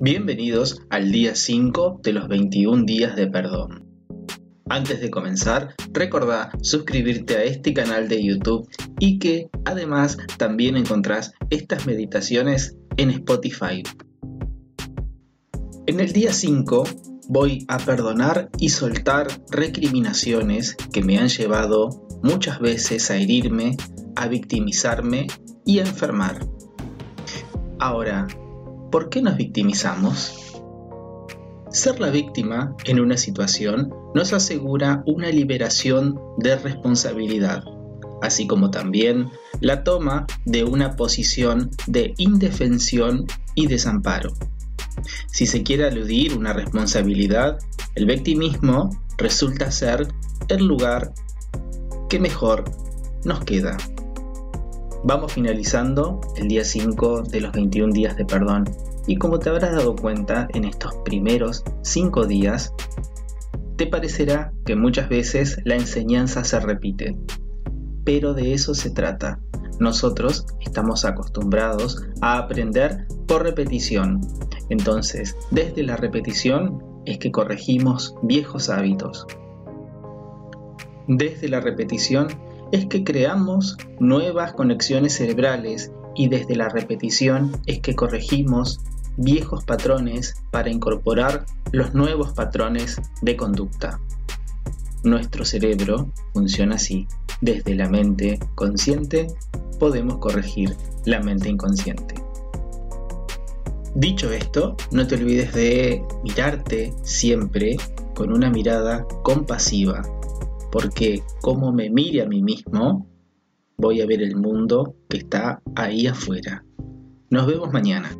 Bienvenidos al día 5 de los 21 días de perdón. Antes de comenzar, recordá suscribirte a este canal de YouTube y que además también encontrás estas meditaciones en Spotify. En el día 5 voy a perdonar y soltar recriminaciones que me han llevado muchas veces a herirme, a victimizarme y a enfermar. Ahora, ¿por qué nos victimizamos? Ser la víctima en una situación nos asegura una liberación de responsabilidad, así como también la toma de una posición de indefensión y desamparo. Si se quiere aludir una responsabilidad, el victimismo resulta ser el lugar que mejor nos queda. Vamos finalizando el día 5 de los 21 días de perdón y como te habrás dado cuenta en estos primeros 5 días, te parecerá que muchas veces la enseñanza se repite, pero de eso se trata. Nosotros estamos acostumbrados a aprender por repetición. Entonces, desde la repetición es que corregimos viejos hábitos. Desde la repetición es que creamos nuevas conexiones cerebrales y desde la repetición es que corregimos viejos patrones para incorporar los nuevos patrones de conducta. Nuestro cerebro funciona así. Desde la mente consciente podemos corregir la mente inconsciente. Dicho esto, no te olvides de mirarte siempre con una mirada compasiva porque como me mire a mí mismo, voy a ver el mundo que está ahí afuera. Nos vemos mañana.